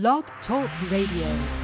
Blog Talk Radio.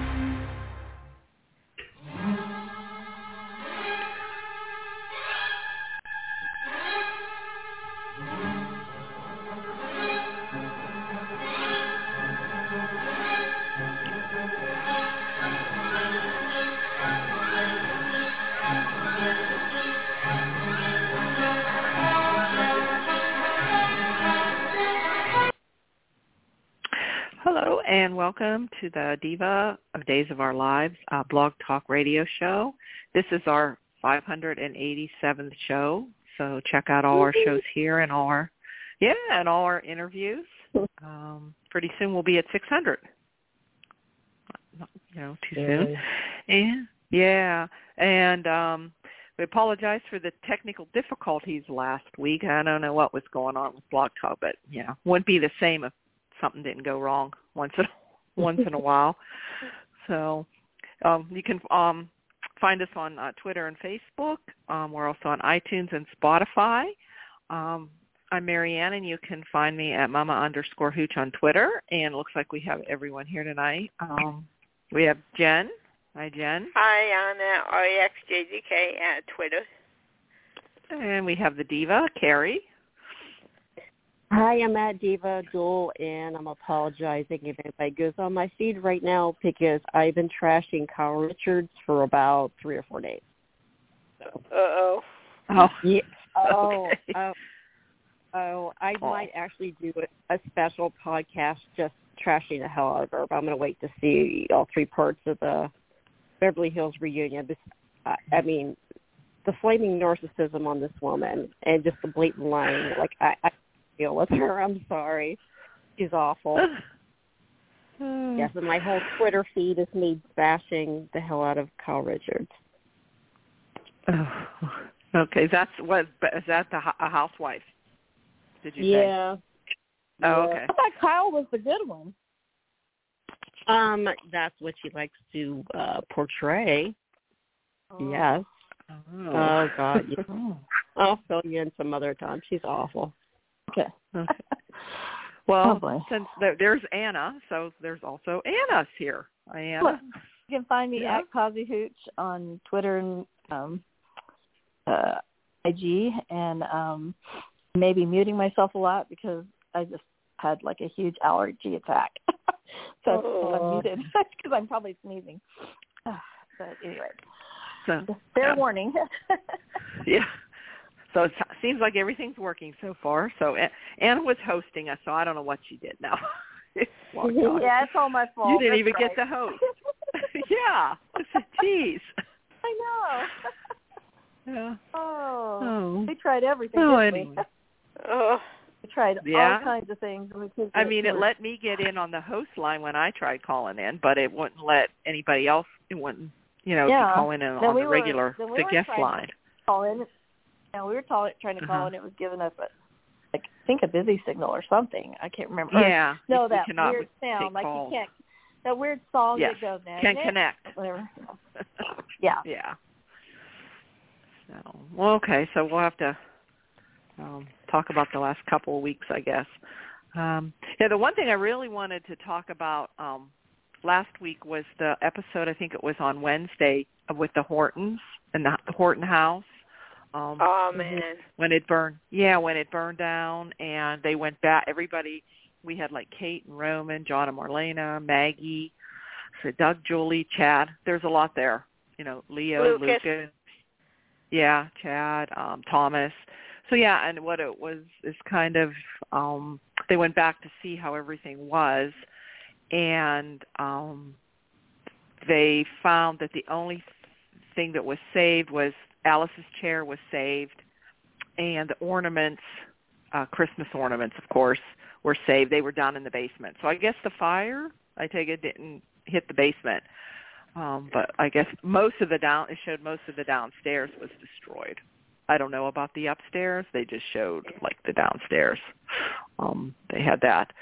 And welcome to the Diva of Days of Our Lives uh, blog talk radio show. This is our 587th show, so check out all our shows here and all our yeah and all our interviews. Um, pretty soon we'll be at 600. Not, you know, too soon. And yeah, and um, we apologize for the technical difficulties last week. I don't know what was going on with Blog Talk, but yeah, wouldn't be the same if something didn't go wrong once in once in a while. So um, you can um, find us on uh, Twitter and Facebook. Um, we're also on iTunes and Spotify. Um, I'm Marianne, and you can find me at Mama underscore Hooch on Twitter. And it looks like we have everyone here tonight. Um, we have Jen. Hi, Jen. Hi, Anna, REXJDK at Twitter. And we have the diva, Carrie. Hi, I'm at Diva DOOL, and I'm apologizing if anybody goes on my feed right now because I've been trashing Kyle Richards for about three or four days. So. Uh-oh. Oh. Yeah. Oh, Okay. oh, oh, I Oh. might actually do a, a special podcast just trashing the hell out of her, but I'm going to wait to see all three parts of the Beverly Hills reunion. This, I, I mean, the flaming narcissism on this woman and just the blatant lying. Like, I, I deal with her. I'm sorry. She's awful. Yes, and my whole Twitter feed is me bashing the hell out of Kyle Richards. Oh, okay, that's what is that the a housewife? Did you say? Yeah. Oh, okay. I thought Kyle was the good one. Um, that's what she likes to uh portray. Yes. Oh, Oh God. Yeah. Oh, I'll fill you in some other time. She's awful. Okay. okay. Well, Oh, since there, there's Anna, so there's also Anna's here. Hi, Anna. You can find me Yeah. at Kazi Hooch on Twitter and um, uh, IG, and um, maybe muting myself a lot because I just had like a huge allergy attack. so Oh. I'm muted because I'm probably sneezing. but anyway, So, fair yeah. warning. yeah. So it seems like everything's working so far. So Anna was hosting us, so I don't know what she did now. Logged yeah, it's all my fault. You didn't That's even get right. to host. yeah. I said, Jeez. I know. Yeah. oh, Oh. we tried everything. Oh, didn't we? anyway. Oh, We tried Yeah. all kinds of things. and I mean, to it let me get in on the host line when I tried calling in, but it wouldn't let anybody else. It wouldn't, you know, Yeah. to call in on Then we the were- regular then we the were guest line. call in. And we were tall, trying to call, Uh-huh. and it was giving us a, like, I think a busy signal or something. I can't remember. Or, Yeah. no, that cannot weird sound, like calls. you can't. That weird song Yes. that goes there. Can connect. Whatever. Yeah. yeah. So well, okay, so we'll have to um, talk about the last couple of weeks, I guess. Um, yeah, the one thing I really wanted to talk about um, last week was the episode. I think it was on Wednesday with the Hortons and the, the Horton house. Um, oh man. when it burned yeah when it burned down and they went back everybody we had like kate and roman john and marlena maggie so doug julie chad there's a lot there you know leo Lucas. lucas yeah chad um thomas so yeah and what it was is kind of um they went back to see how everything was and um they found that the only thing that was saved was Alice's chair was saved, and the ornaments, uh, Christmas ornaments, of course, were saved. They were down in the basement. So I guess the fire, I take it, didn't hit the basement. Um, but I guess most of the down, it showed most of the downstairs was destroyed. I don't know about the upstairs. They just showed like the downstairs. Um, they had that.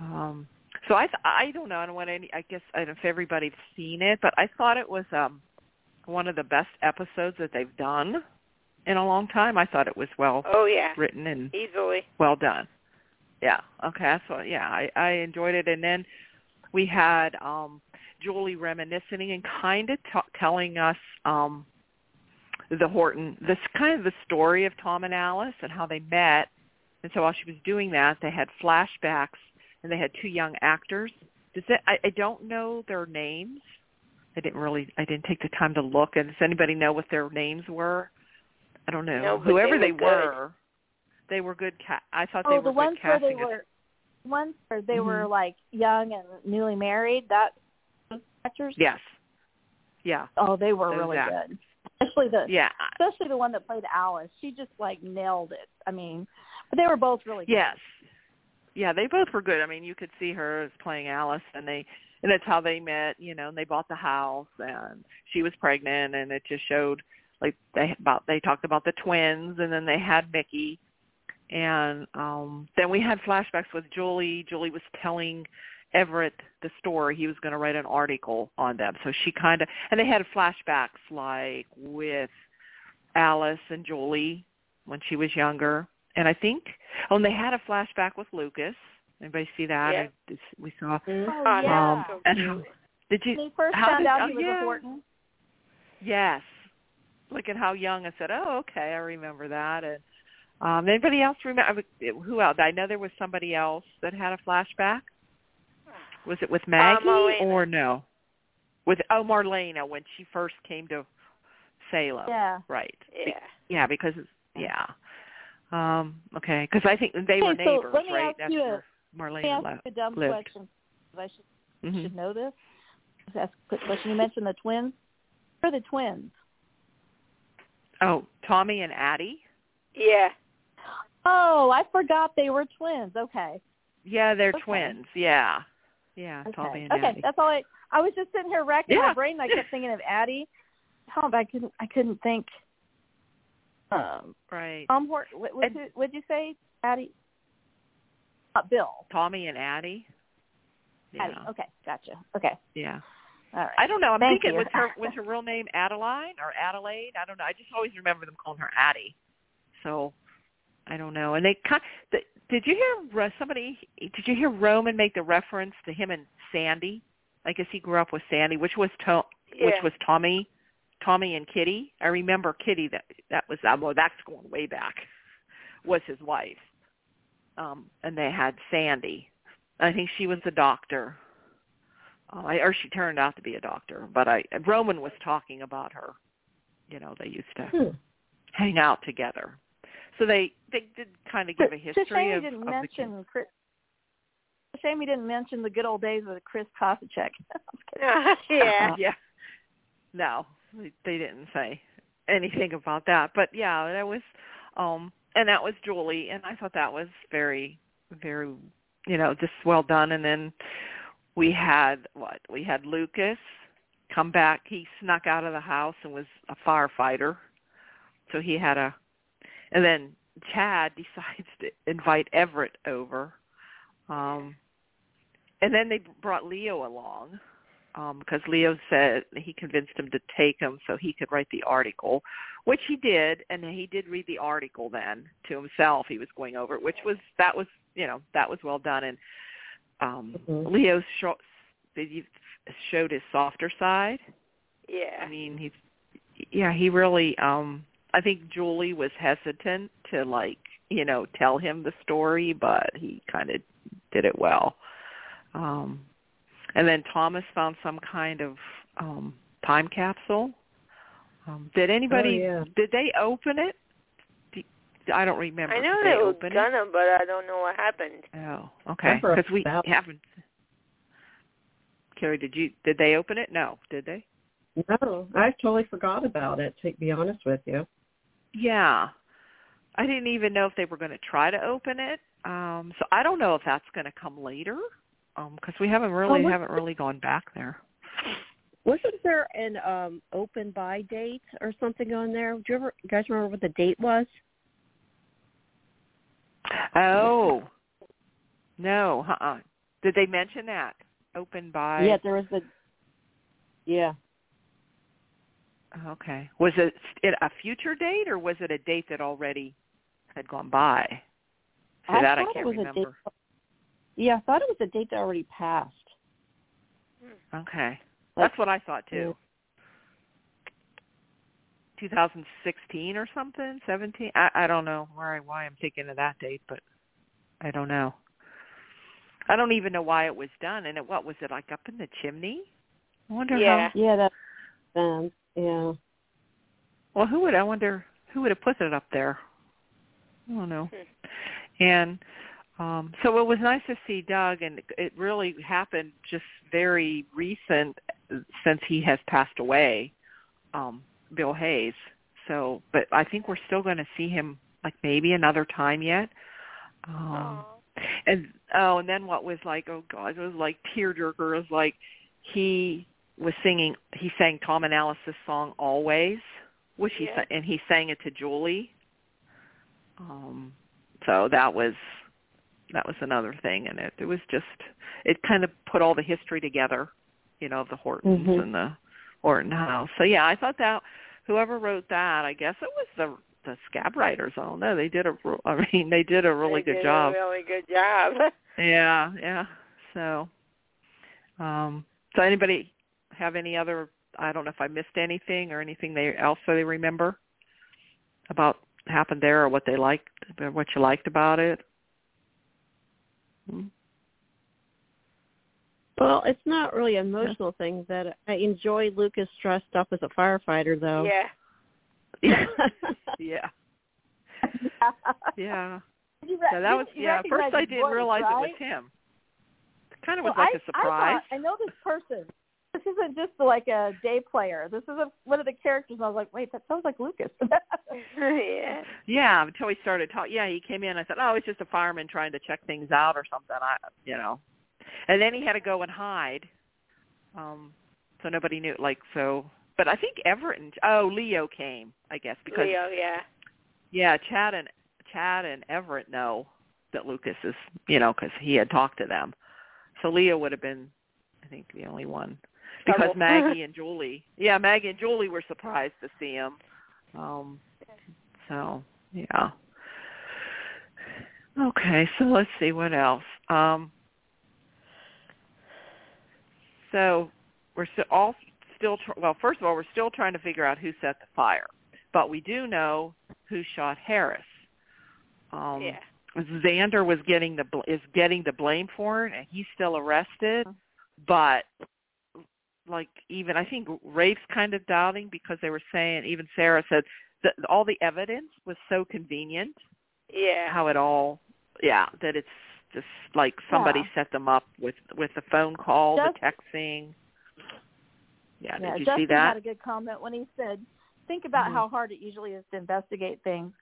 Um, so I, I don't know. I don't want any. I guess I don't know if everybody's seen it, but I thought it was um, one of the best episodes that they've done in a long time. I thought it was well Oh yeah. written and Easily. well done. Yeah. Okay. That's what. Yeah. I I enjoyed it, and then we had um Julie reminiscing and kind of t- telling us um the Horton this kind of the story of Tom and Alice and how they met. And so while she was doing that, they had flashbacks and they had two young actors. Does that I, I don't know their names. I didn't really I didn't take the time to look. And does anybody know what their names were? I don't know. No, Whoever they they were good. were, they were good. Ca- I thought oh, they the were ones good where they casting. were ones where they Mhm. were like young and newly married. That those actors. Yes. Yeah. Oh, they were Those really good. Especially the Yeah. especially the one that played Alice. She just like nailed it. I mean, but they were both really good. Yes. Yeah, they both were good. I mean, you could see her as playing Alice and they and that's how they met, you know, and they bought the house and she was pregnant and it just showed like they about they talked about the twins and then they had Mickey and um then we had flashbacks with Julie. Julie was telling Everett the story. He was going to write an article on them. So she kind of and they had flashbacks like with Alice and Julie when she was younger. And I think oh, and they had a flashback with Lucas. Anybody see that? Yeah. I- We saw. Oh, Oh, yeah. Um, so and cute. did you? when he first how found did- out oh, he was yeah. a Horton. Yes. Look at how young I said, "Oh, okay, I remember that." And um anybody else remember who else? I know there was somebody else that had a flashback. Was it with Maggie Marlena. or no? With oh Marlena when she first came to Salem. Yeah. Right. Be- Yeah. Yeah, because yeah. Um okay, cuz I think they were Okay, so neighbors, let me right? ask you a- After Let me Marlena ask left. a dumb lived. question. I should Mhm. should know this. Let's ask a quick question. You mentioned the twins. Who are the twins? Oh, Tommy and Addie? Yeah. Oh, I forgot they were twins. Okay. Yeah, they're Okay. twins. Yeah. Yeah, Okay. Tommy and okay. Addie. That's all I. I was just sitting here racking Yeah. my brain. and I kept thinking of Addie. Oh, but I couldn't. I couldn't think. Um, Right. Tom Hort. What what did what'd you say? Addie. Uh, Bill. Tommy and Addie. Yeah. Addie. Okay. Gotcha. Okay. Yeah. All right. I don't know. I'm Thank thinking you. was her was her real name Adeline or Adelaide? I don't know. I just always remember them calling her Addie. So I don't know. And they kind the, did you hear somebody did you hear Roman make the reference to him and Sandy? I guess he grew up with Sandy, which was to, which was Tommy, Tommy and Kitty. I remember Kitty that that was uh, well that's going way back. Was his wife. Um and they had Sandy. I think she was a doctor. Uh, I, or she turned out to be a doctor, but I Roman was talking about her. You know, they used to Hmm. hang out together. So they they did kind of give a It's a history shame of, didn't of the kids. mention Chris. It's a shame you didn't mention the good old days with Chris Kositchek. yeah. yeah. No, they they didn't say anything about that. But yeah, that was um and that was Julie and I thought that was very very you know, just well done and then we had what? We had Lucas come back. He snuck out of the house and was a firefighter. So he had a and then Chad decides to invite Everett over. Um and then they brought Leo along um, because Leo said he convinced him to take him so he could write the article, which he did, and he did read the article then to himself. He was going over it, which was that was you know that was well done, and um, Mhm. Leo sho- he showed his softer side. Yeah. I mean, he's yeah, he really. um I think Julie was hesitant to like you know tell him the story, but he kind of did it well. Um and then Thomas found some kind of um time capsule. Um did anybody Oh, yeah. did they open it? I don't remember. I know Did they were open it? gonna, but I don't know what happened. Oh, okay. Because we about- haven't. Carrie, did you did they open it? No, did they? No, I totally forgot about it. To be honest with you. Yeah. I didn't even know if they were going to try to open it. Um so I don't know if that's going to come later. Um cuz we haven't really haven't really gone back there. Wasn't there an um open by date or something on there? Do you ever you guys remember what the date was? Oh. No, uh-uh. Did they mention that? Open by yeah, there was the. Yeah. Okay. Was it a future date or was it a date that already had gone by? See, I that I can't a remember. date. Yeah, I thought it was a date that already passed. Okay. That's what I thought too. 2016 or something, 17. I I don't know why why I'm thinking of that date, but I don't know. I don't even know why it was done. And it, what was it like up in the chimney? I wonder Yeah. how. Yeah, that's um, yeah. Well, who would I wonder who would have put it up there? I don't know. Hmm. And um so it was nice to see Doug and it really happened just very recent since he has passed away, um, Bill Hayes. So but I think we're still gonna see him like maybe another time yet. Um and oh and then what was like oh god it was like tearjerker it was like he was singing he sang tom and alice's song always which he Yeah. sa- and he sang it to julie um so that was that was another thing and it it was just it kind of put all the history together you know of the hortons Mhm. and the horton house so yeah i thought that whoever wrote that i guess it was the the scab writers i don't know they did a i mean they did a really They good did job A really good job. yeah, yeah. So, um, so anybody have any other? I don't know if I missed anything or anything they else they remember about happened there or what they liked, or what you liked about it. Well, it's not really an emotional thing. That I enjoy Lucas dressed up as a firefighter, though. yeah. Yeah, yeah, yeah. Re- So that was yeah. First, I didn't voice, realize right? it was him. It kind of was Well, like I, a surprise. I, thought, I know this person. This isn't just like a day player. This is a, one of the characters. And I was like, wait, that sounds like Lucas. yeah. Yeah, until we started talking. Yeah, he came in. I said, "Oh, it's just a fireman trying to check things out or something." I, you know, and then he had to go and hide, um, so nobody knew. Like so, but I think Everett and oh, Leo came, I guess, because Leo, yeah. yeah, Chad and Chad and Everett know that Lucas is, you know, because he had talked to them. So Leo would have been, I think, the only one because Maggie and Julie, yeah, Maggie and Julie were surprised to see him. Um, so yeah. Okay, so let's see what else. Um, so we're still all still tr- well. First of all, we're still trying to figure out who set the fire, but we do know who shot Harris. Um, yeah. Xander was getting the bl- is getting the blame for it, and he's still arrested. But like even I think Rafe's kind of doubting because they were saying even Sarah said that all the evidence was so convenient Yeah. how it all yeah that it's just like somebody Yeah. set them up with with the phone call, Just- the texting. Yeah, yeah, did you Justin see that? had a good comment when he said, "Think about Mhm. how hard it usually is to investigate things,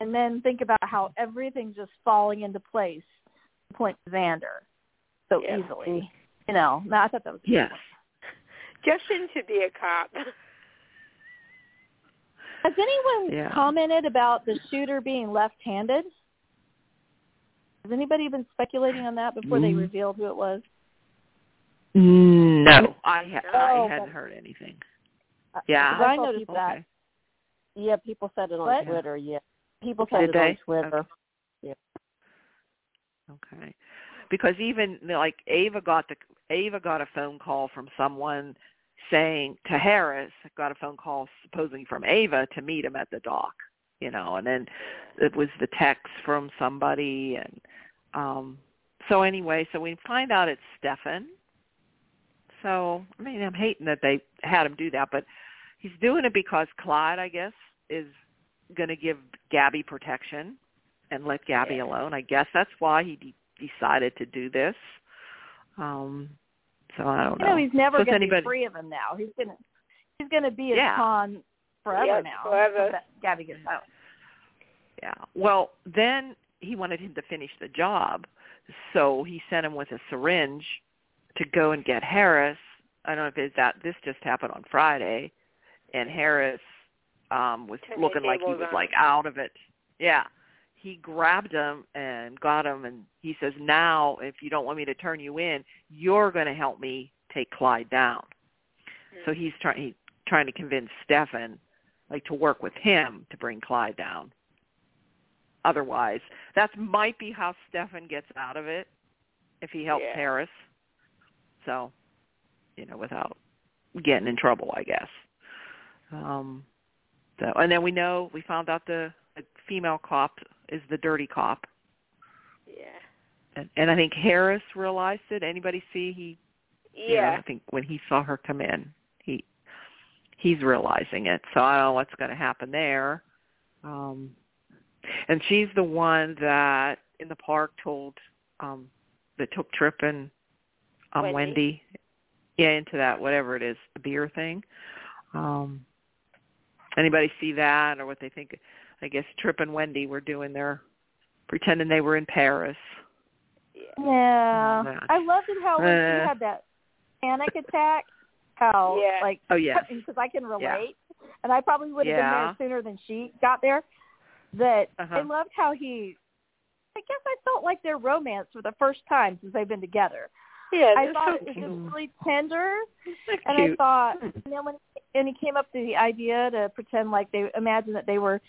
and then think about how everything's just falling into place." Point Xander so Yeah. easily. You know, no, I thought that was Yes. Justin should be a cop. Has anyone Yeah. commented about the shooter being left-handed? Has anybody been speculating on that before they Mm. revealed who it was? No, I ha- Oh, I hadn't heard anything. Uh, Yeah. because I noticed people- that. Okay. Yeah, people said it on What? Twitter. Yeah, people Did said it they? on Twitter. Okay. Okay. Because even like Ava got the Ava got a phone call from someone saying to Harris got a phone call supposing from Ava to meet him at the dock, you know, and then it was the text from somebody and um so anyway, so we find out it's Stefan. So I mean I'm hating that they had him do that, but he's doing it because Clyde, I guess, is gonna give Gabby protection and let Gabby Yeah. alone. I guess that's why he de- decided to do this. Um, so I don't You know. know, he's never So if going to anybody- be free of him now. He's going to he's going to be a Yeah. con forever Yep, now. forever. so that Gabby gets out. Yeah. Well, then he wanted him to finish the job, so he sent him with a syringe to go and get Harris. I don't know if it's that this just happened on Friday, and Harris um was Turned the looking like he was on like out of it. Yeah. He grabbed him and got him, and he says, "Now, if you don't want me to turn you in, you're going to help me take Clyde down." So he's trying he trying to convince Stefan like to work with him to bring Clyde down. Otherwise, that might be how Stefan gets out of it if he helps Yeah. Harris. So, you know, without getting in trouble, I guess. Um, so, and then we know we found out the, the female cop is the dirty cop, Yeah. and, and I think Harris realized it. Anybody see he? you know, Yeah. I think when he saw her come in, he he's realizing it. So I don't know what's going to happen there. Um, and she's the one that in the park told um, that took Tripp and um, Wendy. Wendy, yeah, into that whatever it is, the beer thing. Um, anybody see that or what they think? I guess Tripp and Wendy were doing their pretending they were in Paris. Yeah. Yeah. I loved it how when Uh. she had that panic attack. How Yeah. like Oh yes, because I can Yeah. relate, and I probably would have Yeah. been there sooner than she got there. That I Uh-huh. loved how he. I guess I felt like their romance for the first time since they've been together. Yeah. I that's thought so it was just really tender, They're and I thought, and then when and he came up to the idea to pretend like they imagine that they were,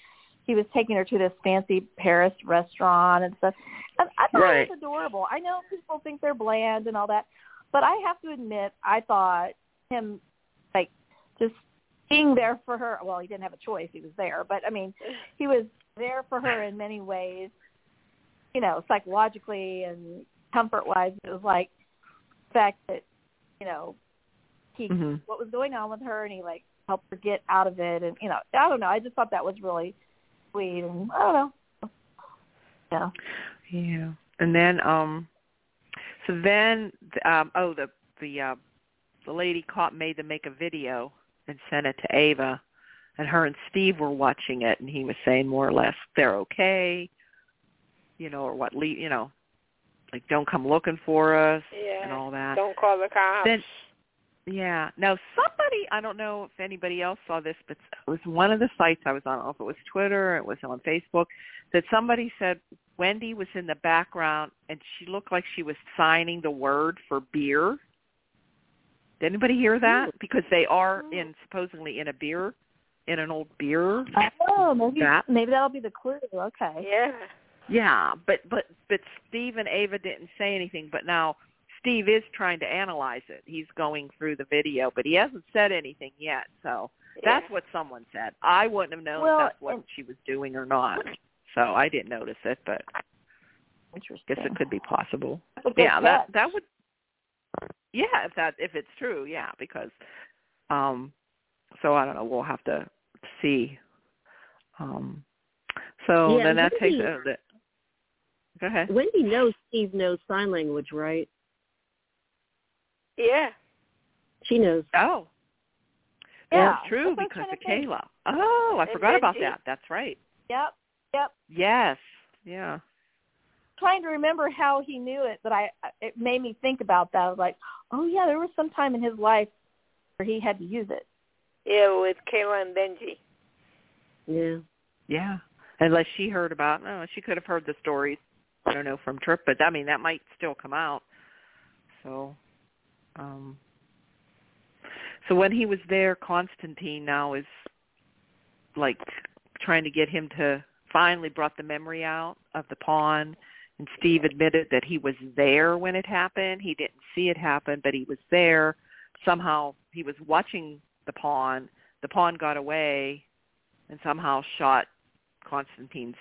he was taking her to this fancy Paris restaurant and stuff. And I thought Right. it was adorable. I know people think they're bland and all that, but I have to admit, I thought him like just being there for her. Well, he didn't have a choice; he was there. But I mean, he was there for her in many ways. You know, psychologically and comfort-wise, it was like the fact that you know he Mhm. what was going on with her and he like helped her get out of it and you know I don't know I just thought that was really sweet and I don't know yeah Yeah. And then um so then um oh the the uh the lady caught made them make a video and sent it to Ava and her and Steve were watching it and he was saying more or less they're okay you know or what le you know like don't come looking for us Yeah. and all that Don't call the cops. Then- yeah. Now somebody, I don't know if anybody else saw this, but it was one of the sites I was on. I don't know if it was Twitter or it was on Facebook, that somebody said Wendy was in the background and she looked like she was signing the word for beer. Did anybody hear that? Because they are oh. in supposedly in a beer, in an old beer. oh maybe That- maybe that'll be the clue okay yeah. Yeah, but but but Steve and Ava didn't say anything. But now Steve is trying to analyze it. He's going through the video, but he hasn't said anything yet. So that's yeah. what someone said. I wouldn't have known Well, if that's what she was doing or not. So I didn't notice it, but interesting guess it could be possible. Yeah, that catch. that would. Yeah, if that if it's true, yeah, because um, so I don't know. We'll have to see. Um, so Yeah, then that takes. Uh, the, go ahead. Wendy knows Steve knows sign language, right? Yeah. She knows. Oh, yeah that's true That's because trying of to think. Kayla. Oh, I And forgot about Benji. that. That's right. yep yep Yes. Yeah. trying to remember how he knew it but I it made me think about that I was like oh yeah there was some time in his life where he had to use it Yeah, with Kayla and Benji. Yeah. Yeah. Unless she heard about no, she could have heard the stories, I don't know, from Tripp, but I mean that might still come out. So um so when he was there, Constantine now is like trying to get him to finally brought the memory out of the pawn and Steve admitted that he was there when it happened. He didn't see it happen, but he was there. Somehow he was watching the pawn. The pawn got away and somehow shot Constantine's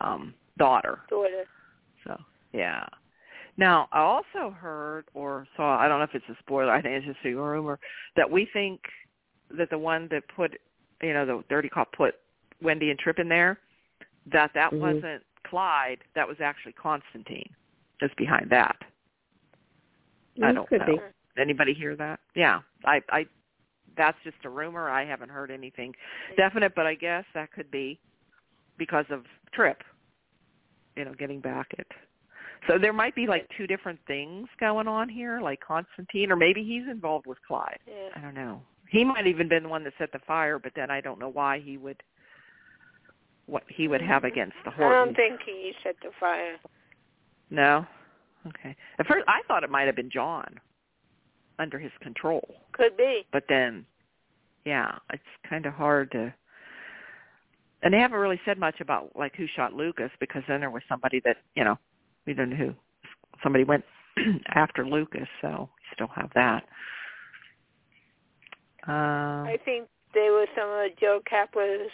um daughter. Daughter. So yeah. Now I also heard or saw I don't know if it's a spoiler, I think it's just a rumor, that we think that the one that put you know, the dirty cop put Wendy and Tripp in there, that that Mhm. wasn't Clyde, that was actually Constantine. Just behind that. I Mm, don't could know. be. Anybody hear that? Yeah. I I that's just a rumor. I haven't heard anything definite, but I guess that could be because of Tripp. You know, getting back at so there might be like two different things going on here, like Constantine, or maybe he's involved with Clyde. I don't know. He might even been the one that set the fire, but then I don't know why he would what he would have against the I Hortons. don't think he set the fire. No. Okay. At first, I thought it might have been John under his control, Could be. but then, yeah, it's kind of hard to. And they haven't really said much about like who shot Lucas because then there was somebody that you know we don't know who somebody went after Lucas, so we still have that. Uh, I think they were some of Joe Capla's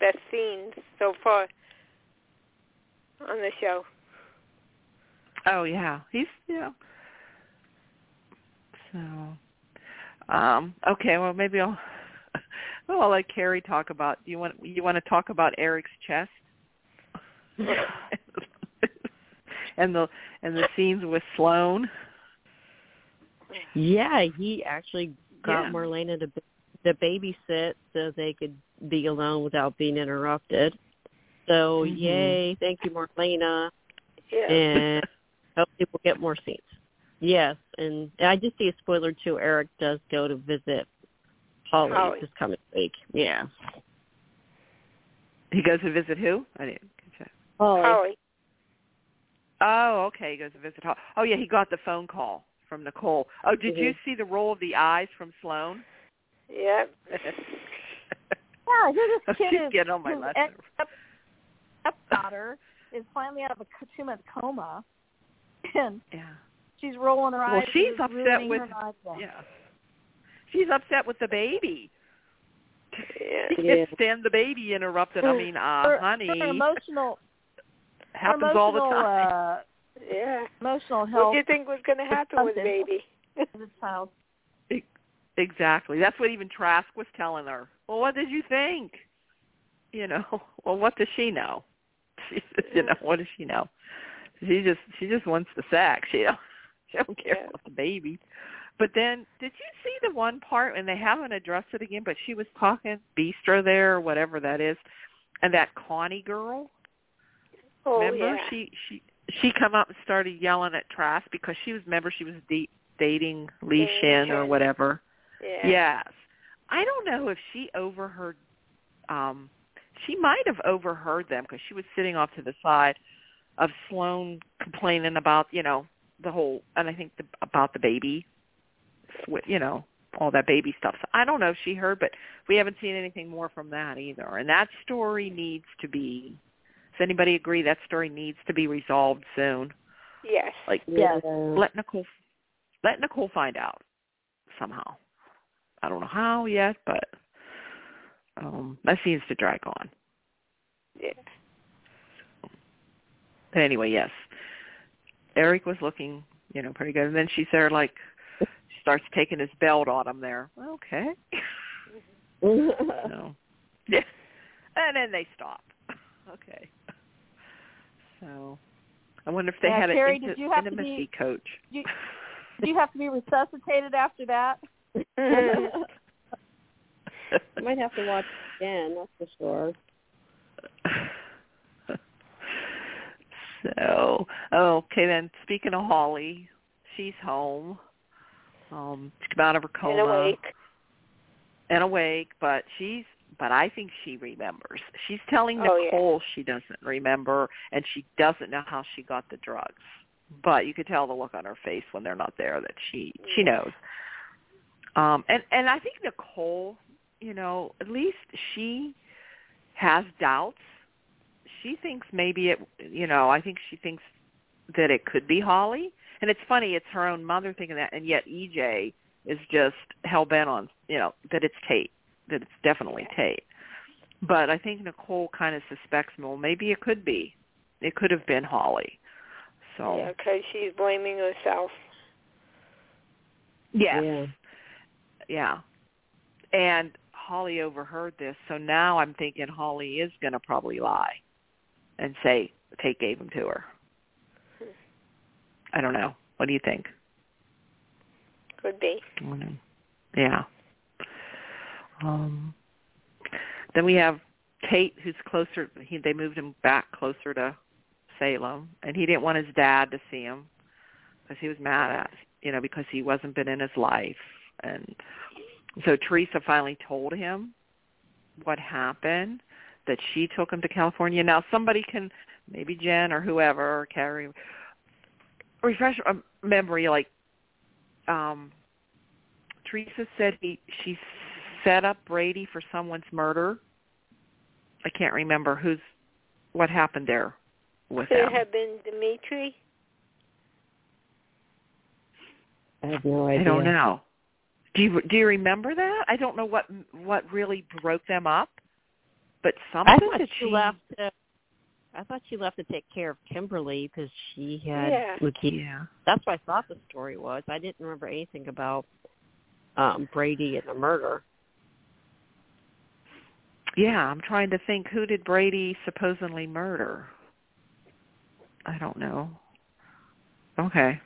best scenes so far on the show. oh yeah, he's yeah. So, um, okay. Well, maybe I'll. Well, I'll let Carrie talk about. You want you want to talk about Eric's chest and the and the scenes with Sloan. Yeah, he actually got Yeah. Marlena to to babysit so they could be alone without being interrupted. So Mhm. yay, thank you, Marlena, Yeah. and hopefully we'll get more scenes. Yes, and I just see a spoiler too. Eric does go to visit Holly, Holly. this coming week. Yeah. He goes to visit who? I didn't. catch that. Holly. Oh, okay. He goes to visit. Ho- Oh, yeah. He got the phone call from Nicole. Oh, did you see the roll of the eyes from Sloan? Yep. Yeah, here this kid She's is getting on my whose last ex- stepdaughter is finally out of a two month coma, and Yeah. she's rolling her Well, eyes. she's upset with- Yeah. She's upset with the baby. Yeah. She Yeah. can't stand the baby interrupted. I mean, uh, her, honey, her emotional, her happens all the time. Uh, Yeah. emotional health. What do you think was going to happen with something. baby? the child. Exactly. That's what even Trask was telling her. Well, what did you think? You know. Well, what does she know? She, you know, what does she know? She just she just wants the sex. You know, she don't care Yeah. about the baby. But then, did you see the one part and they haven't addressed it again? But she was talking bistro there or whatever that is, and that Connie girl. Oh, remember yeah. she she she come up and started yelling at Trask because she was remember she was de- dating Li Shin or whatever. Yeah. Yes. I don't know if she overheard um she might have overheard them because she was sitting off to the side of Sloan complaining about, you know, the whole and I think the, about the baby you know, all that baby stuff. So I don't know if she heard, but we haven't seen anything more from that either. And that story needs to be does anybody agree that story needs to be resolved soon? Yes. Like Yes. let Nicole let Nicole find out somehow. I don't know how yet, but um that seems to drag on. Yeah. But anyway, yes. Eric was looking, you know, pretty good. And then she there like she starts taking his belt on him there. Okay. no. Yeah. And then they stop. Okay. So I wonder if they Yeah, had Carrie, an did inti- have to intimacy be- coach. You, do you have to be resuscitated after that? Might have to watch again, that's for sure. so okay then speaking of Holly, she's home. Um she's come out of her coma And awake. and awake, but she's but I think she remembers. She's telling Oh, yeah. Nicole she doesn't remember and she doesn't know how she got the drugs. But you could tell the look on her face when they're not there that she she knows. Um and and I think Nicole, you know, at least she has doubts. She thinks maybe it you know, I think she thinks that it could be Holly. And it's funny, it's her own mother thinking that and yet EJ is just hell bent on, you know, that it's Tate, that it's definitely Tate. But I think Nicole kind of suspects, well, maybe it could be. It could have been Holly. So Yeah, because she's blaming herself. yes. Yeah. Yeah. And Holly overheard this, so now I'm thinking Holly is going to probably lie and say Tate gave him to her. Hmm. I don't know. What do you think? Could be. I don't know. Yeah. Um then we have Tate who's closer he they moved him back closer to Salem and he didn't want his dad to see him because he was mad at you know because he wasn't been in his life and so Theresa finally told him what happened that she took him to California. Now somebody can maybe Jen or whoever or Carrie refresh a memory like um Theresa said he she set up Brady for someone's murder. I can't remember who's what happened there with Could them. it have been Dimitri? I have no idea. I don't know. Do you do you remember that? I don't know what what really broke them up, but something I thought that she left. To, I thought she left to take care of Kimberly because she had Yeah. leukemia. Yeah. That's what I thought the story was. I didn't remember anything about um Brady and the murder. Yeah, I'm trying to think who did Brady supposedly murder? I don't know. Okay.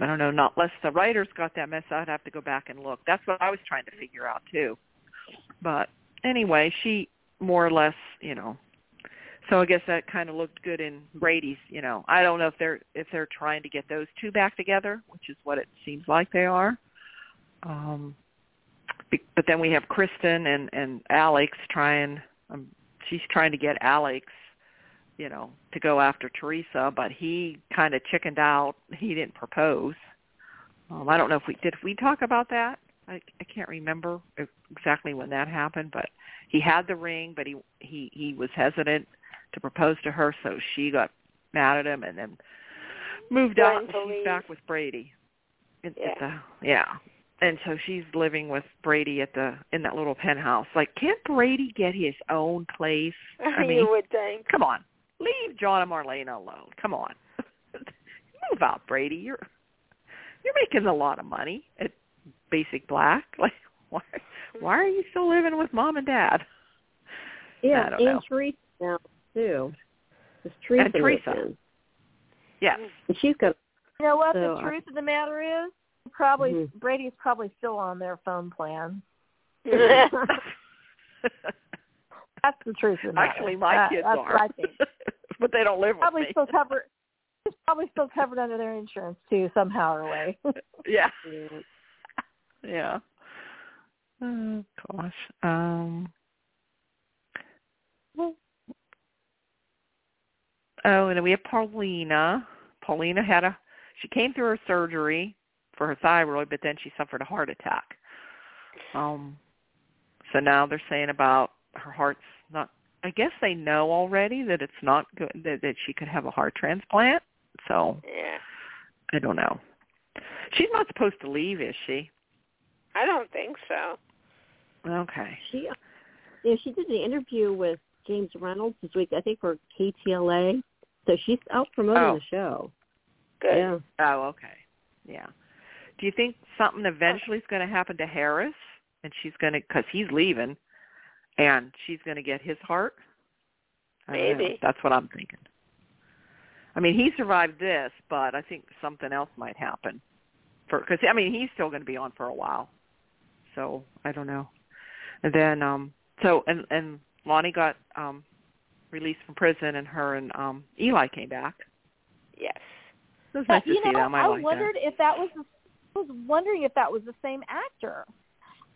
I don't know. Not unless the writers got that mess. I'd have to go back and look. That's what I was trying to figure out too. But anyway, she more or less, you know. So I guess that kind of looked good in Brady's. You know, I don't know if they're if they're trying to get those two back together, which is what it seems like they are. Um, but then we have Kristen and and Alex trying. Um, she's trying to get Alex you know, to go after Theresa, but he kind of chickened out. He didn't propose. Um, I don't know if we did. If we talk about that. I, I can't remember exactly when that happened, but he had the ring, but he he he was hesitant to propose to her, so she got mad at him and then moved out. and to She's leave. back with Brady. At, Yeah. at the, yeah. And so she's living with Brady at the in that little penthouse. Like, can't Brady get his own place? I mean, you would think. Come on, leave John and Marlena alone. Come on, move out, Brady. You're you're making a lot of money at Basic Black. Like, why why are you still living with mom and dad? Yeah, I don't and know. Theresa now too. Because Theresa, And Theresa. lives. Yes. And she's got You know what? So the I- truth of the matter is, probably Mhm. Brady's probably still on their phone plan. That's the truth of. Actually, my That- kids that's are, What I think. but they don't live with Probably me. still covered. It's probably still covered under their insurance too, somehow or way. yeah. yeah. Yeah. Oh gosh. Um. well- Oh, and then we have Paulina. Paulina had a. She came through her surgery for her thyroid, but then she suffered a heart attack. Um. So now they're saying about her heart's not. I guess they know already that it's not good. That, that she could have a heart transplant. So yeah. I don't know. She's not supposed to leave, is she? I don't think so. Okay. She yeah, she did an interview with James Reynolds this week, I think for KTLA. So she's out promoting Oh. the show. Good. Yeah. Oh, okay. Yeah. Do you think something eventually is going to happen to Harris, and she's going to because he's leaving, and she's going to get his heart? Maybe. That's what I'm thinking. I mean, he survived this, but I think something else might happen. For because I mean, he's still going to be on for a while. So I don't know. And then um so and and Lani got um released from prison, and her and um Eli came back. Yes. It was But nice to you see know, them. I, I that. wondered if that was. The, was wondering if that was the same actor.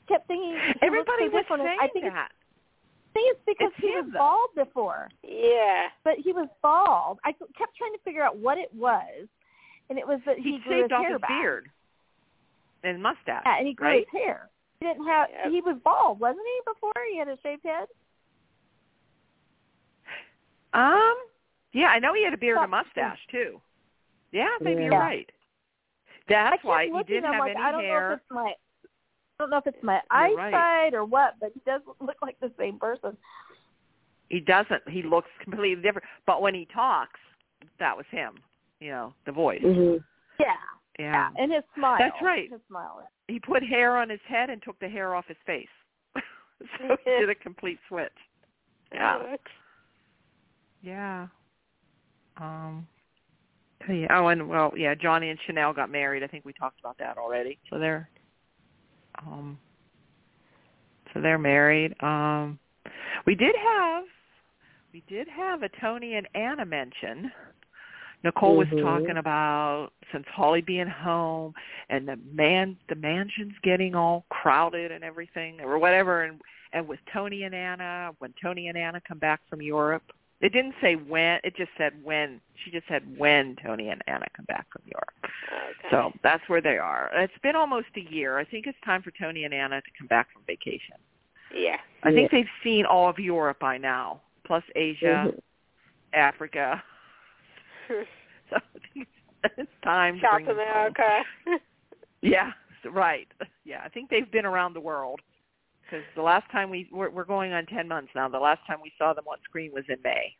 Kept thinking Everybody was different. saying I think that. I think it's because It's he him, was though. bald before. Yeah. but he was bald. I kept trying to figure out what it was, and it was that he, he grew shaved his off hair his back. beard and mustache. Yeah, and he grew right? his hair. He didn't have. He was bald, wasn't he? Before he had a shaved head. Um, yeah, I know he had a beard and a mustache too. Yeah, maybe you're right. That's why he didn't have like, any I don't know hair. if it's my. I don't know if it's my You're right. eyesight or what, but he doesn't look like the same person. He doesn't. He looks completely different. But when he talks, that was him. You know, the voice. hmm Yeah, Yeah. and his smile. That's right. His smile. He put hair on his head and took the hair off his face. so he did a complete switch. Yeah. Yeah. Um. Oh, Yeah. Oh, and well, yeah. Johnny and Chanel got married. I think we talked about that already. So they're, um, so they're married. Um, we did have, we did have a Tony and Anna mention. Nicole was Mhm. talking about since Holly being home and the man, the mansion's getting all crowded and everything, or whatever, and and with Tony and Anna, when Tony and Anna come back from Europe, it didn't say when. It just said when. She just said when Tony and Anna come back from Europe. Okay. So that's where they are. It's been almost a year. I think it's time for Tony and Anna to come back from vacation. Yeah. I think they've seen all of Europe by now, plus Asia, Mhm. Africa. So I think it's time to South bring them home. America. Yeah, right. Yeah, I think they've been around the world because the last time we we're, we're going on ten months now. The last time we saw them on screen was in May,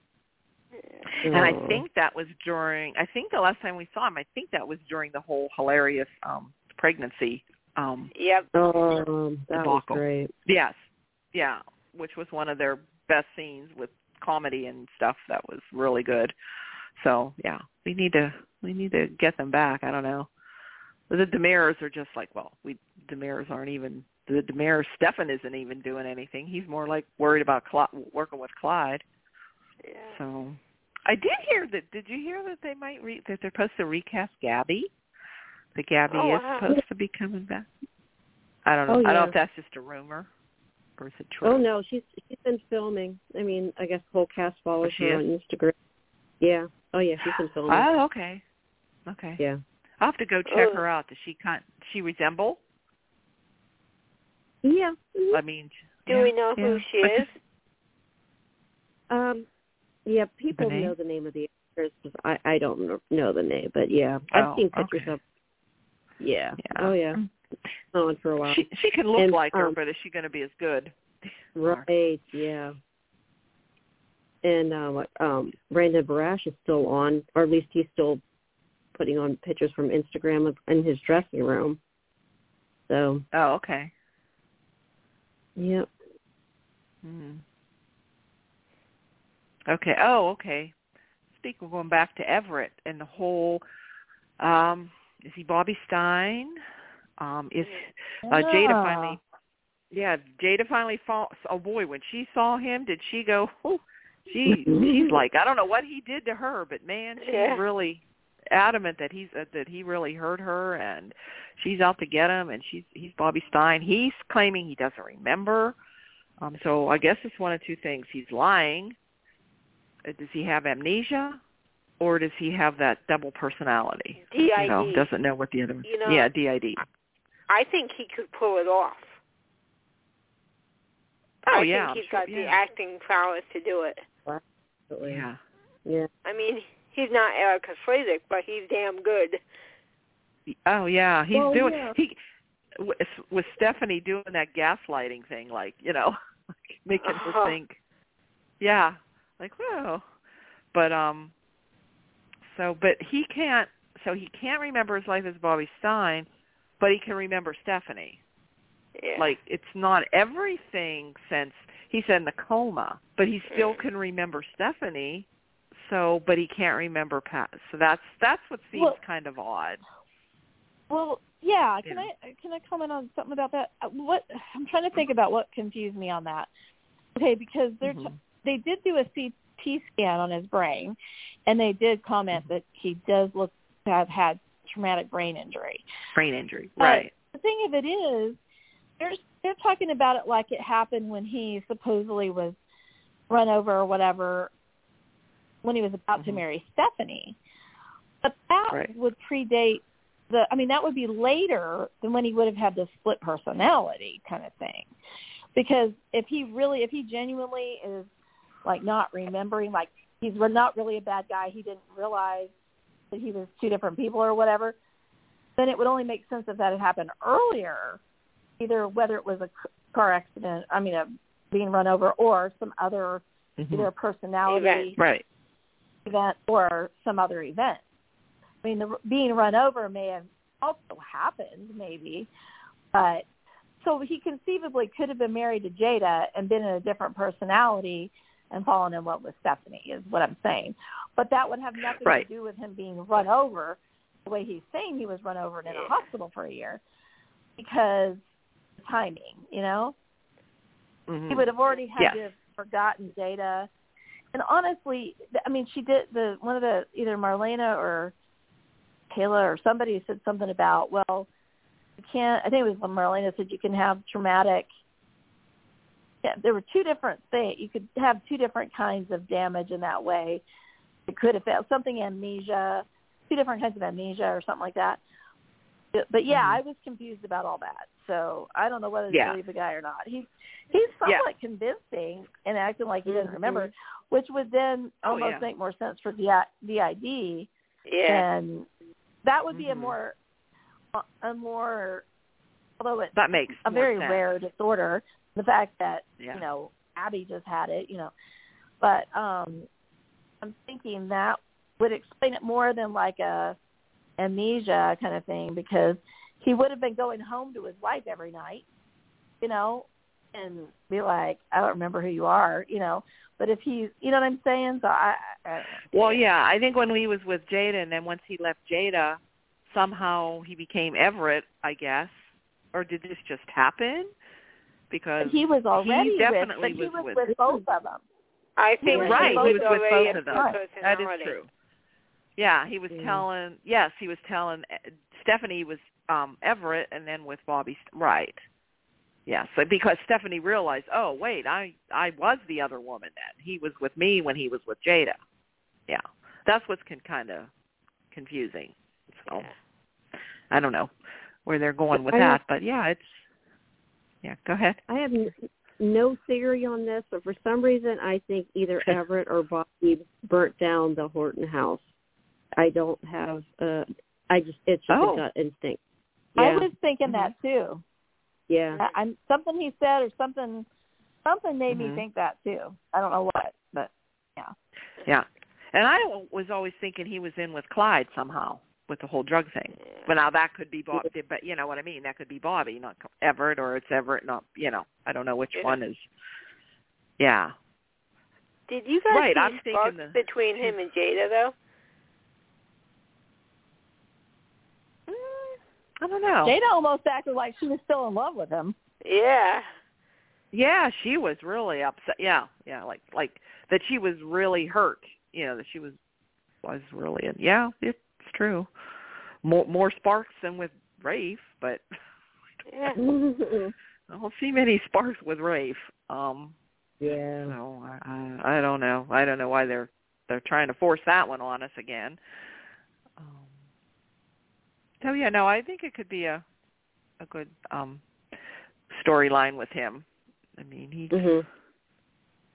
and I Oh. think that was during. I think the last time we saw him, I think that was during the whole hilarious um pregnancy. Um Yep. Um, that was great. Yes, yeah, which was one of their best scenes with comedy and stuff. That was really good. So yeah, we need to we need to get them back. I don't know. The DiMeras are just like well, we DiMeras aren't even the mayor Stefan isn't even doing anything. He's more like worried about Cl- working with Clyde. Yeah. So I did hear that. Did you hear that they might re- that they're supposed to recast Gabby? That Gabby Oh, is wow. supposed to be coming back. I don't know. Oh, I don't know if that's just a rumor or is it true. Oh no, she's she's been filming. I mean, I guess the whole cast follows oh, she her is? on Instagram. Yeah. Oh yeah, she's been filming. Oh, okay. Okay. yeah. I'll have to go check Oh. her out. Does she kind she resemble? Yeah. I mean, Do yeah, we know who she But is? Um. Yeah, people name? know the name of the actress. but I I don't kn- know the name, but yeah, I've Oh, seen pictures okay. of. Yeah. Yeah. Oh yeah. On for a while. She she can look And, like her, um, but is she going to be as good? Right. Yeah. And uh, what, um, Brandon Barash is still on, or at least he's still putting on pictures from Instagram in his dressing room. So, Oh, okay. Yep. Hmm. Okay. Oh, okay. Speaking of going back to Everett and the whole, um, is he Bobby Stein? Um, is uh, Jada Ah. finally? Yeah, Jada finally saw. Oh boy, when she saw him, did she go? Oh, she she's like I don't know what he did to her, but man, she Yeah. really adamant that he's uh, that he really hurt her, and she's out to get him, and she's he's Bobby Stein. He's claiming he doesn't remember. Um, so I guess it's one of two things. He's lying. Uh, Does he have amnesia, or does he have that double personality? DID. You know, doesn't know what the other. one You know- yeah, DID. I think he could pull it off. Oh I yeah, think he's sure- got the acting prowess to do it. Absolutely. Yeah. Yeah. I mean, he's not Erika Slezak, but he's damn good. Oh yeah, he's Well, doing yeah. he with, with Stephanie doing that gaslighting thing, like you know, like making Uh-huh. her think. Yeah, like whoa, but um, so but he can't. So he can't remember his life as Bobby Stein, but he can remember Stephanie. Yeah. Like it's not everything since he's in the coma, but he still Mm. can remember Stephanie. So, but he can't remember past. So that's that's what seems Well- kind of odd. Well, yeah. Can Yeah. I can I comment on something about that? Uh, What I'm trying to think about what confused me on that. Okay, because they're Mhm. t- they did do a CT scan on his brain, and they did comment that he does look to have had traumatic brain injury. brain injury, But right? The thing of it is, they're they're talking about it like it happened when he supposedly was run over or whatever when he was about to Mhm. marry Stephanie. But that Right. would predate the I mean that would be later than when he would have had the split personality kind of thing. Because if he really if he genuinely is like not remembering like he's not really a bad guy, he didn't realize that he was two different people or whatever, then it would only make sense if that had happened earlier, either whether it was a car accident, I mean, a being run over, or some other Mhm. either personality Right. Event or some other event. I mean, the being run over may have also happened, maybe, but so he conceivably could have been married to Jada and been in a different personality and fallen in love with Stephanie, is what I'm saying. But that would have nothing Right. to do with him being run over the way he's saying he was run over and in a hospital for a year because timing, you know? Mhm. he would have already had Yes. to have forgotten Jada. And honestly, I mean, she did the one of the either Marlena or Kayla or somebody said something about well, you can't. I think it was Marlena said you can have traumatic. Yeah, there were two different things. You could have two different kinds of damage in that way. It could have something amnesia, two different kinds of amnesia or something like that. But, yeah, Mhm. I was confused about all that. So I don't know whether to Yeah. believe the guy or not. He's he's Yeah. somewhat convincing and acting like he doesn't remember, which would then Oh, almost yeah. make more sense for DI, DID, Yeah. and that would be a Mhm. more a more although it's that makes a very sense. rare disorder. The fact that Yeah. you know Abby just had it, you know, but um, I'm thinking that would explain it more than like a amnesia kind of thing because he would have been going home to his wife every night, you know, and be like, I don't remember who you are, you know. But if he's, you know what I'm saying? So I, I Well, yeah, I think when he was with Jada, and then once he left Jada, somehow he became Everett, I guess. Or did this just happen? Because he was already he definitely with, but he was was with- with both of them. I think was right, he was with both of them. full That is personality. true. Yeah, he was Yeah. telling. Yes, he was telling uh, Stephanie was um Everett, and then with Bobby. Right. Yeah. So because Stephanie realized, oh wait, I I was the other woman then. He was with me when he was with Jada. Yeah. That's what's can kind of confusing. So Yeah. I don't know where they're going with I- that, but yeah, it's. Yeah. Go ahead. I have no theory on this, but for some reason, I think either Everett or Bobby burnt down the Horton house. I don't have. uh I just it's just Oh. a gut instinct. I was thinking that too. Yeah. I- I'm something he said or something something made Mhm. me think that too. I don't know what, but yeah. Yeah. And I was always thinking he was in with Clyde somehow with the whole drug thing. But now that could be Bobby, but you know what I mean? That could be Bobby, not Everett, or it's Everett, not, you know, I don't know which Yeah. one is. Yeah. Did you guys Right, see I'm sparks the- between him and Jada though? I don't know. Jada almost acted like she was still in love with him. Yeah. Yeah, she was really upset. Yeah, yeah, like like that she was really hurt. You know that she was was really. In. Yeah, it's true. More more sparks than with Rafe, but Yeah. I don't see many sparks with Rafe. Um, yeah. so I, I I don't know. I don't know why they're they're trying to force that one on us again. So yeah, no, I think it could be a a good um storyline with him. I mean, he Mhm.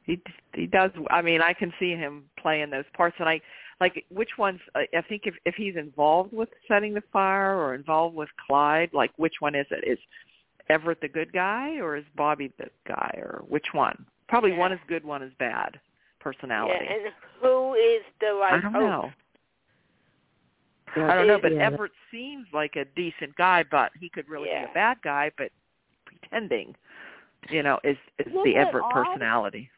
he he does. I mean, I can see him playing those parts, and I like which ones. I I think if if he's involved with setting the fire or involved with Clyde, like which one is it? Is Everett the good guy or is Bobby the guy or which one? Probably Yeah. one is good, one is bad personality. Yeah. And who is the like I don't host? know. I don't know, but Yeah. Everett seems like a decent guy, but he could really Yeah. be a bad guy, but pretending, you know, is is Isn't the Everett odd? personality.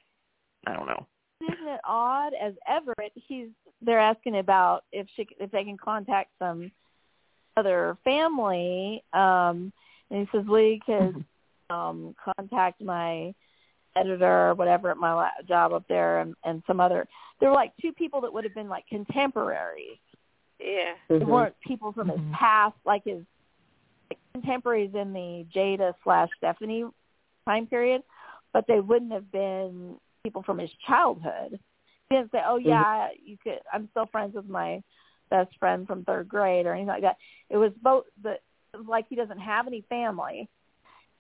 I don't know. Isn't it odd? As Everett, he's they're asking about if she if they can contact some other family, um, and he says Lee could um, contact my editor or whatever at my job up there, and, and some other. There were like two people that would have been like contemporaries. Yeah. They Mhm. weren't people from his Mhm. past, like his like, contemporaries in the Jada slash Stephanie time period, but they wouldn't have been people from his childhood. He didn't say, "Oh yeah, you could." I'm still friends with my best friend from third grade or anything like that. It was both the it was like he doesn't have any family,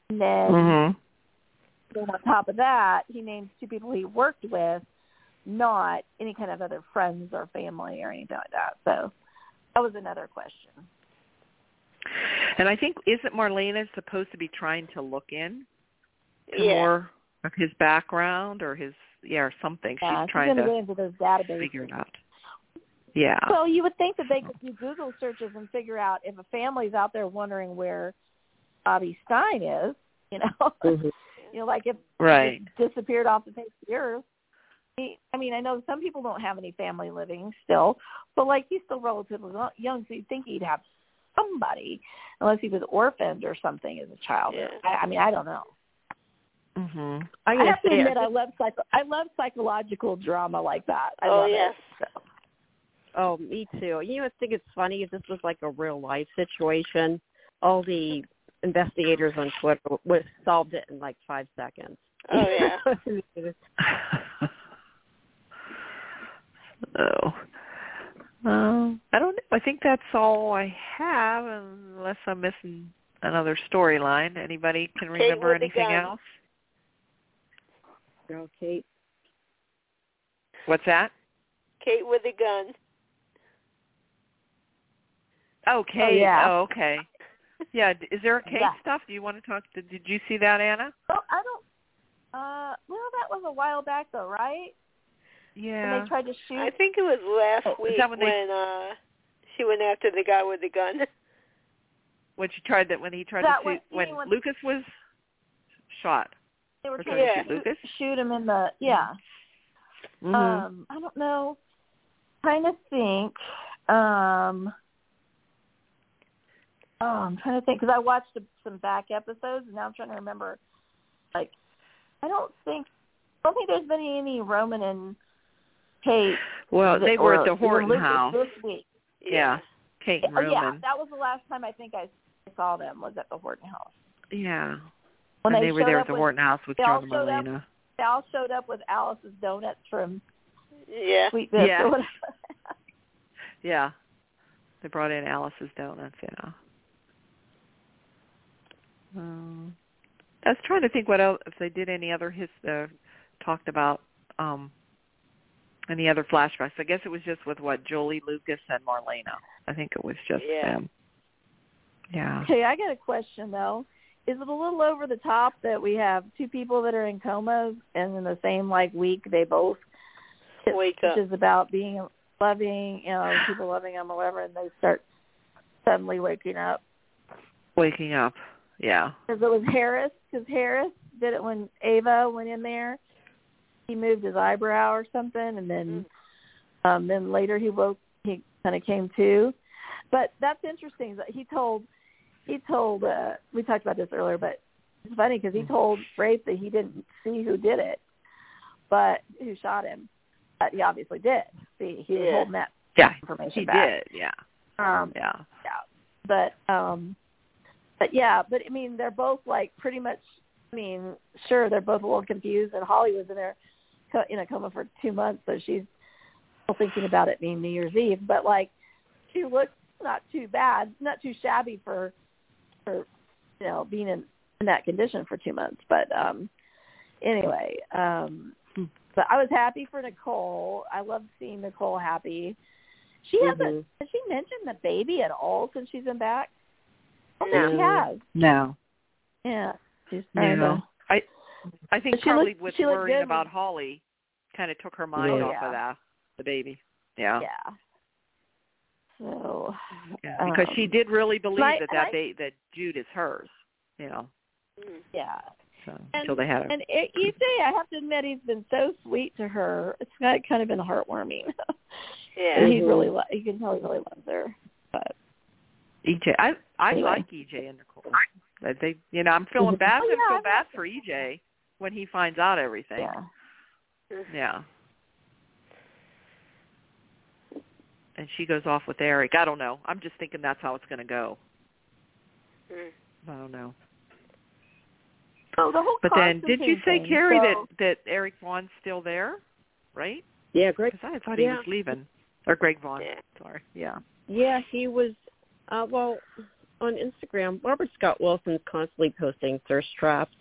and then, Mhm. then on top of that, he names two people he worked with, not any kind of other friends or family or anything like that. So that was another question. And I think isn't Marlena supposed to be trying to look in to Yeah. more of his background or his yeah or something? Yeah, She's trying to into those databases. figure it out. Yeah. Well, you would think that they could do Google searches and figure out if a family's out there wondering where Bobby Stein is. You know, Mhm. you know, like if right. he disappeared off the face of the earth. I mean, I know some people don't have any family living still, but like he's still relatively young, so you'd think he'd have somebody, unless he was orphaned or something as a child. Yeah. I, I mean, I don't know. Mhm. I I have to admit, I love psycho. I love psychological drama like that. I oh love yes. it. So. Oh, me too. You know, I think it's funny if this was like a real life situation. All the investigators on Twitter would have solved it in like five seconds. Oh yeah. oh. Um, I don't. I think that's all I have, unless I'm missing another storyline. Anybody can remember anything else? Girl, Kate. What's that? Kate with a gun. Oh, Kate. yeah. Oh, okay. Yeah. Is there a cake Yeah. stuff? Do you want to talk? Did, did you see that, Anna? Oh, I don't. Uh, well, that was a while back though, right? When Yeah. they tried to shoot. I think it was last Oh, week that when they- uh she went after the guy with the gun. When she tried that, when he tried That to shoot, when mean when- Lucas was shot. they were trying trying to to shoot shoot, Lucas? shoot him in the yeah. Mhm. Um, I don't know. Trying to think. Um, oh, I'm trying to think because I watched some back episodes and now I'm trying to remember. Like, I don't think I don't think there's been any Roman and Kate. well, they were at the Horton Lucas house. this week. Yeah. Kate and Oh yeah, that was the last time I think I saw them was at the Horton house. Yeah. When and they they were there at the with- Horton house with they all John and showed up- Marlena. They all showed up with Alice's donuts from Yeah. Sweet Bits Yeah. or. Yeah. They brought in Alice's donuts, yeah. Um, I was trying to think what else if they did any other his uh, talked about um any other flashbacks. I guess it was just with what Jolie, Lucas, and Marlena. I think it was just Yeah. them. Yeah. Okay, I got a question though. Is it a little over the top that we have two people that are in comas and in the same like week they both Wake up. which is about being loving, you know, people loving them or whatever, and they start suddenly waking up. Waking up. Yeah. Because it was Harris, because Harris did it when Ava went in there. He moved his eyebrow or something, and then um then later he woke. He kind of came to. But that's interesting. that He told he told uh we talked about this earlier, but it's funny because he told Rafe that he didn't see who did it, but who shot him. But he obviously did see. He was holding that Yeah. information He back. did. Yeah. Um, Yeah. yeah. But um but yeah, but I mean they're both like pretty much I mean, sure they're both a little confused and Holly was in there in a coma for 2 months so she's still thinking about it being New Year's Eve, but like she looks not too bad, not too shabby for for you know being in in that condition for 2 months, but um anyway, um Hmm. but I was happy for Nicole. I love seeing Nicole happy. She hasn't Mhm. has she mentioned the baby at all since she's been back? I don't she No. has. No. Yeah. She's No. I I think she probably looked- with she worrying good about Holly kind of took her mind Oh, off of that the baby. Yeah. yeah. So Yeah, because she um, did really believe I- that that I- ba- that Jude is hers. You know, Mm. yeah. so And- until they had her. And E- EJ, I have to admit, he's been so sweet to her. It's kind kind of been heartwarming. Yeah. He really, lo- you can tell he really loves her. But EJ, I I Anyway. like EJ and Nicole. They, you know, I'm feeling Mhm. bad. Oh, I yeah, feel bad for EJ when he finds out everything. yeah, Yeah. And she goes off with Eric. I don't know. I'm just thinking that's how it's going to go. Mm. I don't know. so the whole. But then, did you say, thing, Carrie, so, that that Eric Vaughn's still there? Right? Yeah, Greg. Because I thought Yeah. he was leaving. Or Greg Vaughn. Yeah. Sorry. Yeah. Yeah, he was. Uh, well, on Instagram, Robert Scott Wilson's constantly posting thirst traps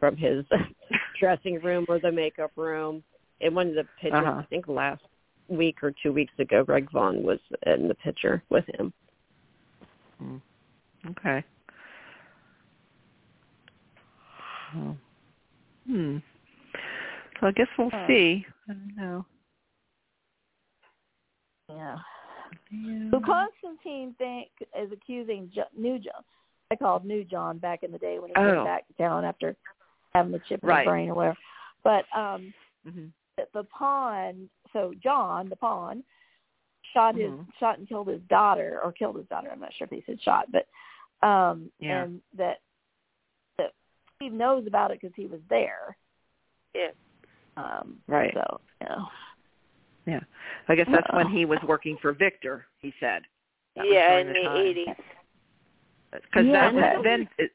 from his dressing room or the makeup room. In one of the pictures, Uh-huh. I think last week or two weeks ago, Greg Vaughn was in the picture with him. Mm. Okay. Hmm. Hmm. So I guess we'll Huh. see. I don't know. yeah. Yeah. So Constantine think is accusing jo- New John. I called New John back in the day when he Oh. came back to town after having the chip in Right. the brain or whatever. But um Mhm. the, the pawn. So John, the pawn, shot his Mhm. shot and killed his daughter, or killed his daughter. I'm not sure if he said shot, but um Yeah. and that that Steve knows about it because he was there. Yeah. Um, Right. So you know. Yeah. I guess that's when Uh-oh. he was working for Victor. He said. That yeah, in the the eighties. Because Yeah, that was then. It,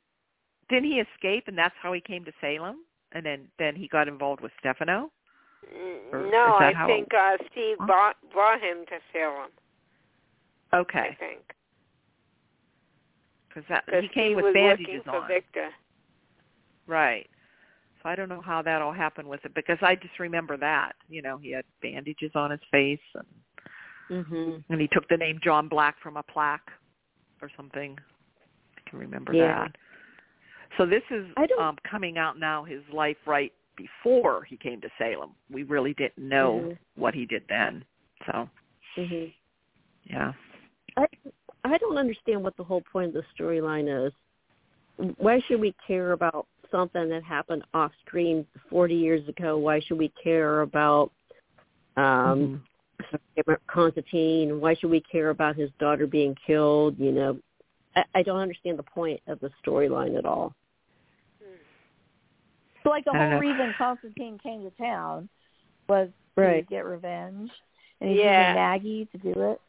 didn't he escape, and that's how he came to Salem? And then then he got involved with Stefano. Or No, I how- think uh Steve Huh? brought brought him to Salem. Okay. I think Because that because he came Steve with was bandages looking for on. Victor. Right. So I don't know how that all happened with it because I just remember that. You know, he had bandages on his face and Mhm. and he took the name John Black from a plaque or something. I can remember Yeah. that. So this is I don't- um coming out now his life right before he came to Salem. We really didn't know Mhm. what he did then. So, hmm yeah. I I don't understand what the whole point of the storyline is. Why should we care about something that happened off screen 40 years ago? Why should we care about um Constantine? Why should we care about his daughter being killed? You know, I, I don't understand the point of the storyline at all. So like the I whole know. reason Constantine came to town was Right. to get revenge, and he's Yeah. using Maggie to do it.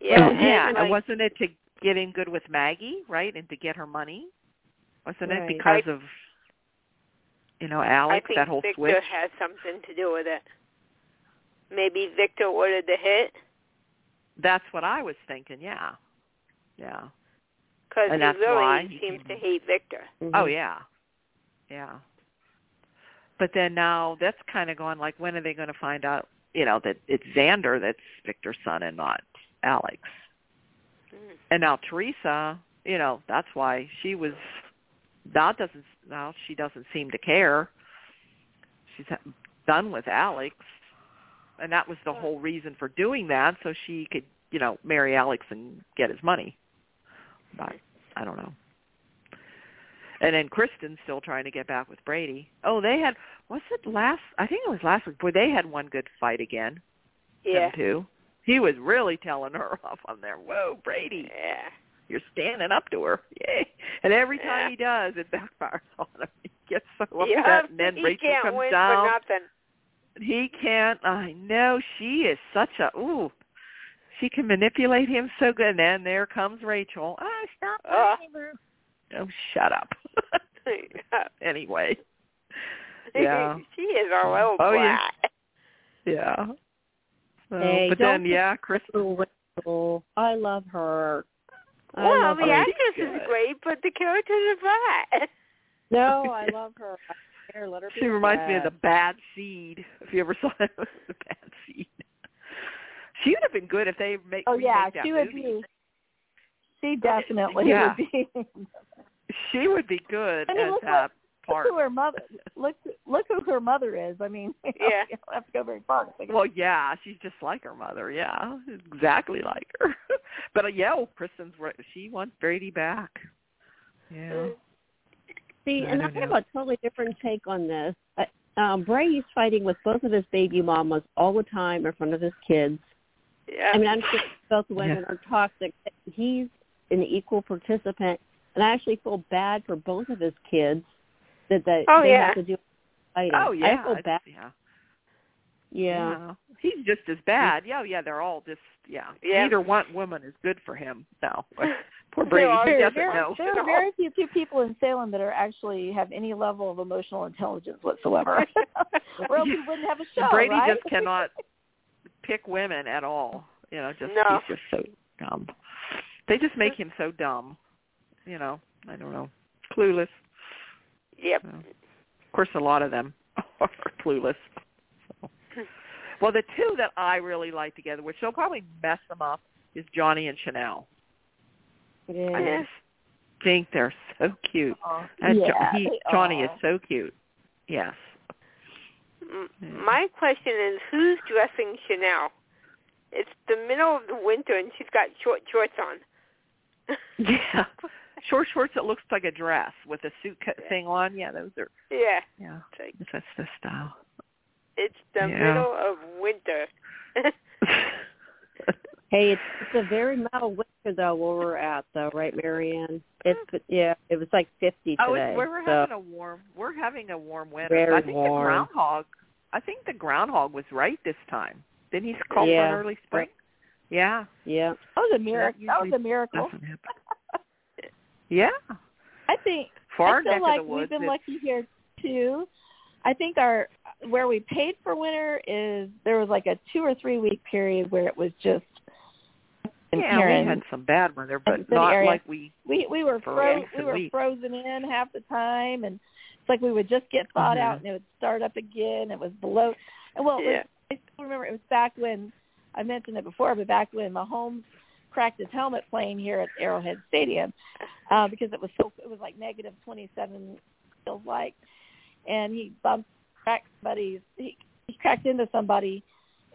Yeah, Well, and yeah, like, wasn't it to get in good with Maggie, right, and to get her money? Wasn't it because I- of you know I Alex think that whole Victor switch? has something to do with it. Maybe Victor ordered the hit That's what I was thinking. Yeah, yeah. because And he really why seems came- to hate Victor. Mhm. Oh yeah, yeah. But then now that's kind of gone. like, when are they going to find out? You know that it's Xander that's Victor's son and not Alex. Mm. And now Theresa, you know, that's why she was. That doesn't now she doesn't seem to care. She's done with Alex, and that was the whole reason for doing that, so she could, you know, marry Alex and get his money. But I don't know. And then Kristen's still trying to get back with Brady. Oh, they had was it last? I think it was last week. Boy, they had one good fight again. Yeah. Them two. He was really telling her off on there. Whoa, Brady, Yeah. you're standing up to her. Yay! And every time Yeah. he does, it backfires on him. He gets so upset, Yeah, and then he Rachel comes win down. for nothing. He can't. I know she is such a ooh. She can manipulate him so good. And then there comes Rachel. Oh, stop Uh. Fighting her. Oh, shut up. anyway, Yeah. she is a little Oh, yeah. yeah. So, Hey, but then, yeah, Chris. Little Rachel, I love her. I Well, love the her. actress good. is great, but the character's a bad. No, I love her. I don't. Let her be She reminds me of the bad. Bad Seed. If you ever saw that, the Bad Seed. She would have been good if they make. Oh yeah, that she would movie. be. She definitely Yeah. would be. She would be good I mean, as look that Look part. who her mother. Look, look who her mother is. I mean, you know, Yeah. you don't have to go very far. Well, yeah, she's just like her mother. Yeah, exactly like her. but uh, yeah, well, Kristen's right. She wants Brady back. Yeah. See, I and I don't have know. a totally different take on this. Uh, Um, Brady's fighting with both of his baby mamas all the time in front of his kids. Yeah. I mean, I'm sure both women Yeah. are toxic. He's an equal participant, and I actually feel bad for both of his kids that they, Oh, they yeah. have to do fighting. Oh yeah. I feel bad. Yeah. Yeah. He's just as bad. Yeah, yeah. They're all just yeah. Yeah. Neither one woman is good for him. No. Poor Brady. are- He there, doesn't there, know. there are very few few people in Salem that are actually have any level of emotional intelligence whatsoever. or else we wouldn't have a show, Brady right? just cannot pick women at all. You know, just No. he's just so dumb. They just make him so dumb. You know, I don't know, clueless. Yep. So, of course, a lot of them are clueless. So. Well, the two that I really like together, which they'll probably mess them up, is Johnny and Chanel. I just think they're so cute. Uh-uh. Oh, And Jo- yeah, he, Johnny is so cute. Yes. My question is, who's dressing Chanel? It's the middle of the winter, and she's got short shorts on. Yeah. Short shorts that looks like a dress with a suit cut thing on. Yeah, those are. yeah. Yeah, It's like that's the style. it's the Yeah. middle of winter. Hey, it's, it's a very mild winter though where we're at though, right, Marianne? Mm-hmm. It's yeah, it was like fifty oh, today. it's, we're so. having a warm. We're having a warm winter. Very I think warm. the groundhog. I think the groundhog was right this time. Didn't he call for an early spring? Yeah. yeah. That was a miracle. That was a miracle. Yeah. I think For our I feel neck like of the woods, we've been lucky here too. I think our where we paid for winter is there was like a two or three week period where it was just in yeah, here we had some bad weather, but not area. like we. we we were fro- we were weeks. frozen in half the time and it's like we would just get thawed Mhm. out and it would start up again. It was below and well it Yeah. was, I still remember it was back when I mentioned it before, but back when Mahomes cracked his helmet playing here at Arrowhead Stadium uh, because it was so it was like negative 27 feels like, and he bumped cracked somebody's he he cracked into somebody,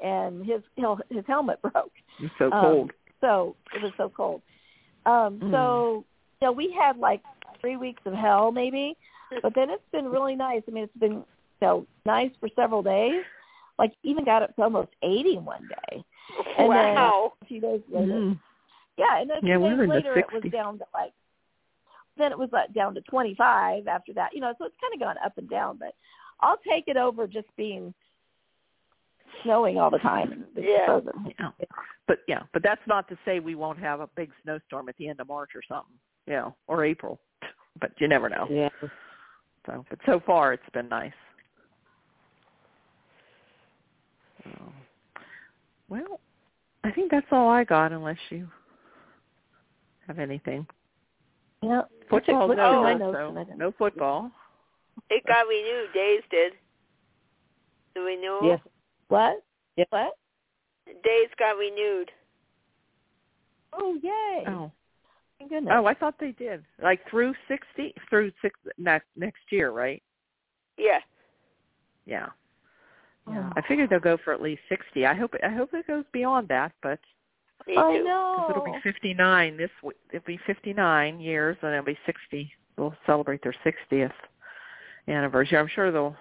and his his helmet broke. It's so Um, cold. So it was so cold. Um, Mm. So you know we had like three weeks of hell maybe, but then it's been really nice. I mean it's been you know nice for several days. Like even got up to almost 80 one day. And then- wow. A few days later, Mm. yeah, and then a few Yeah, we days were later it was down to like then it was like down to 25 after that. You know, so it's kind of gone up and down, but I'll take it over just being snowing all the time and Yeah. Yeah. But yeah, but that's not to say we won't have a big snowstorm at the end of March or something. You know, or April. But you never know. Yeah. So, but so far it's been nice. So, well, I think that's all I got, unless you have anything. Yeah. football. Look through over, my notes so and I didn't- no football. It got renewed. Days did. The renewal. Yes. What? Yeah. What? Days got renewed. Oh, yay. Oh, Thank goodness. oh, I thought they did. Like through sixty, through six next next year, right? Yeah. Yeah. Oh. Yeah. I figured they'll go for at least sixty. I hope I hope it goes beyond that, but Me I too. know. because it'll be fifty nine this week. It'll be fifty nine years, and it'll be sixty. They'll celebrate their sixtieth anniversary. I'm sure they'll,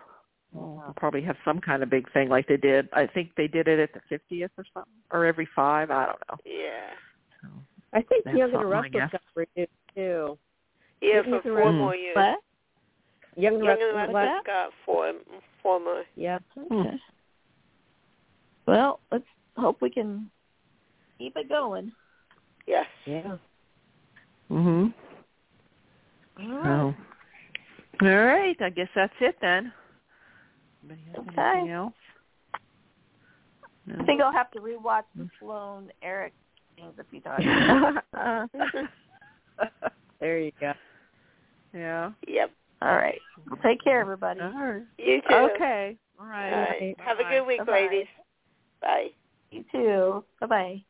they'll probably have some kind of big thing like they did. I think they did it at the fiftieth or something, or every five. I don't know. Yeah. So, I think That's Young and the something, I Restless got renewed too. Yeah, Didn't for you four more years. What? Young and the Young and the Restless. What's got four, four more. Yeah. Okay. Well, let's hope we can keep it going. Yes. Yeah. mhm. All right. Oh. All right. I guess that's it then. Okay. Else? No. I think I'll have to rewatch the Sloan Eric things a few times. there you go. yeah. Yep. All right. Take care, everybody. All right. You too. Okay. All All right. right. Have a Bye. good week, Bye-bye. ladies. Bye. You too. Bye bye.